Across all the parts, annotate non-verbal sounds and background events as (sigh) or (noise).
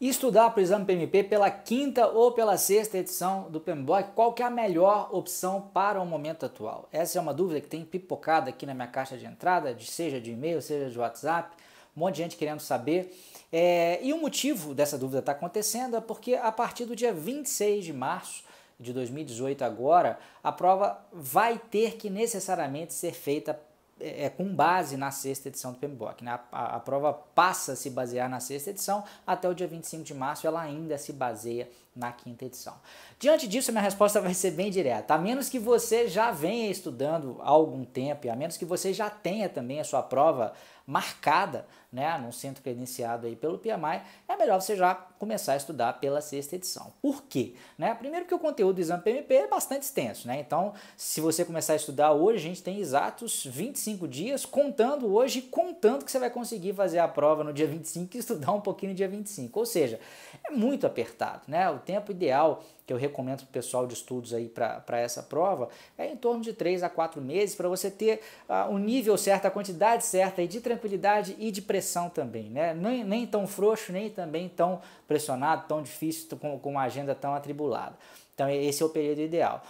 E estudar para o exame PMP pela quinta ou pela sexta edição do PMBOK, qual que é a melhor opção para o momento atual? Essa é uma dúvida que tem pipocado aqui na minha caixa de entrada, seja de e-mail, seja de WhatsApp, um monte de gente querendo saber. É, e o motivo dessa dúvida estar tá acontecendo é porque a partir do dia 26 de março de 2018 agora, a prova vai ter que necessariamente ser feita é, é, com base na sexta edição do PMBOK. Né? A, a, a, prova passa a se basear na sexta edição, até o dia 25 de março ela ainda se baseia na quinta edição. Diante disso, minha resposta (laughs) vai ser bem direta. A menos que você já venha estudando há algum tempo, e a menos que você já tenha também a sua prova marcada, né, num centro credenciado aí pelo PMI, é melhor você já começar a estudar pela sexta edição. Por quê? Né? Primeiro que o conteúdo do exame PMP é bastante extenso, né? Então, se você começar a estudar hoje, a gente tem exatos 25 dias, contando hoje, contando que você vai conseguir fazer a prova no dia 25 e estudar um pouquinho no dia 25. Ou seja, é muito apertado, né? O tempo ideal que eu recomendo para o pessoal de estudos aí para essa prova é em torno de 3 a 4 meses para você ter uh, o nível certo, a quantidade certa aí de tranquilidade e de pressão também, né? Nem, nem tão frouxo, nem também tão pressionado, tão difícil, com, com uma agenda tão atribulada. Então, esse é o período ideal.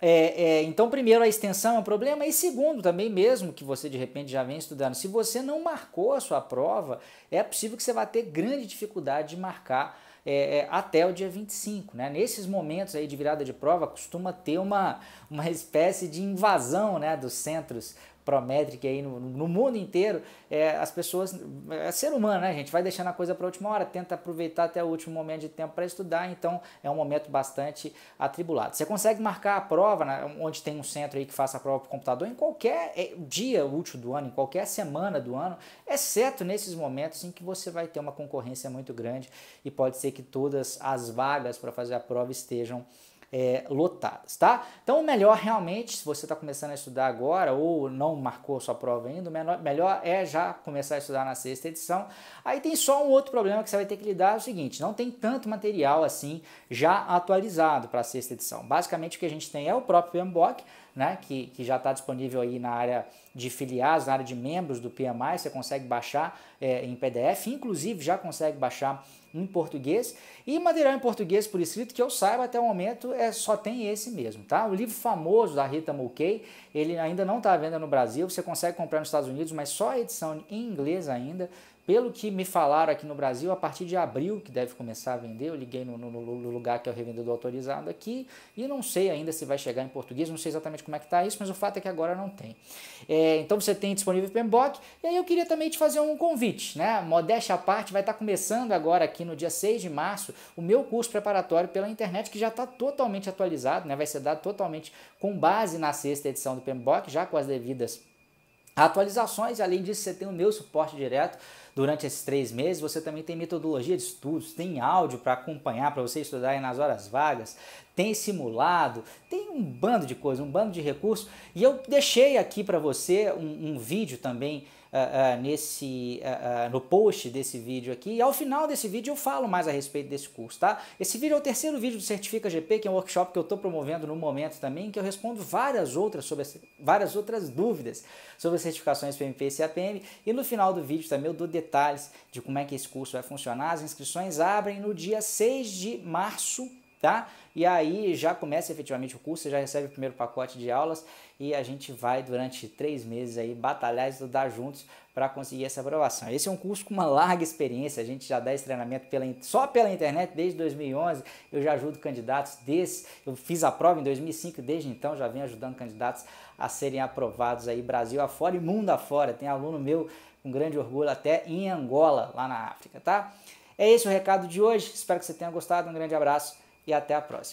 É, é, então, primeiro, a extensão é um problema, e segundo, também, mesmo que você de repente já venha estudando, se você não marcou a sua prova, é possível que você vá ter grande dificuldade de marcar é, é, até o dia 25. Né? Nesses momentos aí de virada de prova, costuma ter uma, uma espécie de invasão né, dos centros Prometric aí no, no mundo inteiro, é, as pessoas, é ser humano, né, gente? Vai deixando a coisa para a última hora, tenta aproveitar até o último momento de tempo para estudar, então é um momento bastante atribulado. Você consegue marcar a prova, né, onde tem um centro aí que faça a prova por computador, em qualquer é, dia útil do ano, em qualquer semana do ano, exceto nesses momentos em que você vai ter uma concorrência muito grande e pode ser que todas as vagas para fazer a prova estejam é, lotadas, tá? Então, o melhor realmente, se você está começando a estudar agora ou não marcou sua prova ainda, o melhor, é já começar a estudar na sexta edição. Aí tem só um outro problema que você vai ter que lidar, é o seguinte, não tem tanto material assim já atualizado para a sexta edição. Basicamente, o que a gente tem é o próprio PMBOK, né, que, que já está disponível aí na área de filiados, na área de membros do PMI, você consegue baixar é, em PDF, inclusive já consegue baixar em português. E material em português por escrito, que eu saiba até o momento, é só tem esse mesmo, tá? O livro famoso da Rita Mulcahy, ele ainda não está à venda no Brasil, você consegue comprar nos Estados Unidos, mas só a edição em inglês ainda. Pelo que me falaram aqui no Brasil, a partir de abril que deve começar a vender, eu liguei no, no, no, lugar que é o revendedor autorizado aqui e não sei ainda se vai chegar em português, não sei exatamente como é que está isso, mas o fato é que agora não tem. É, então você tem disponível o PMBOK e aí eu queria também te fazer um convite, né? Modéstia à parte, vai estar tá começando agora aqui no dia 6 de março o meu curso preparatório pela internet que já está totalmente atualizado, né? Vai ser dado totalmente com base na sexta edição do PMBOK, já com as devidas atualizações, além disso você tem o meu suporte direto durante esses três meses. Você também tem metodologia de estudos, tem áudio para acompanhar, para você estudar aí nas horas vagas, tem simulado, tem um bando de coisas, um bando de recursos. E eu deixei aqui para você um, um vídeo também uh, nesse, uh, no post desse vídeo aqui. E ao final desse vídeo eu falo mais a respeito desse curso, tá? Esse vídeo é o terceiro vídeo do Certifica GP, que é um workshop que eu estou promovendo no momento também, que eu respondo várias outras sobre várias outras dúvidas sobre certificações PMP e CAPM. E no final do vídeo também eu dou detalhes de como é que esse curso vai funcionar. As inscrições abrem no dia 6 de março tá? E aí já começa efetivamente o curso, você já recebe o primeiro pacote de aulas e a gente vai durante três meses aí batalhar e estudar juntos para conseguir essa aprovação. Esse é um curso com uma larga experiência, a gente já dá esse treinamento pela, só pela internet desde 2011, eu já ajudo candidatos desse, eu fiz a prova em 2005, desde então já venho ajudando candidatos a serem aprovados aí Brasil afora e mundo afora, tem aluno meu com grande orgulho até em Angola, lá na África, tá? É esse o recado de hoje, espero que você tenha gostado, um grande abraço e até a próxima.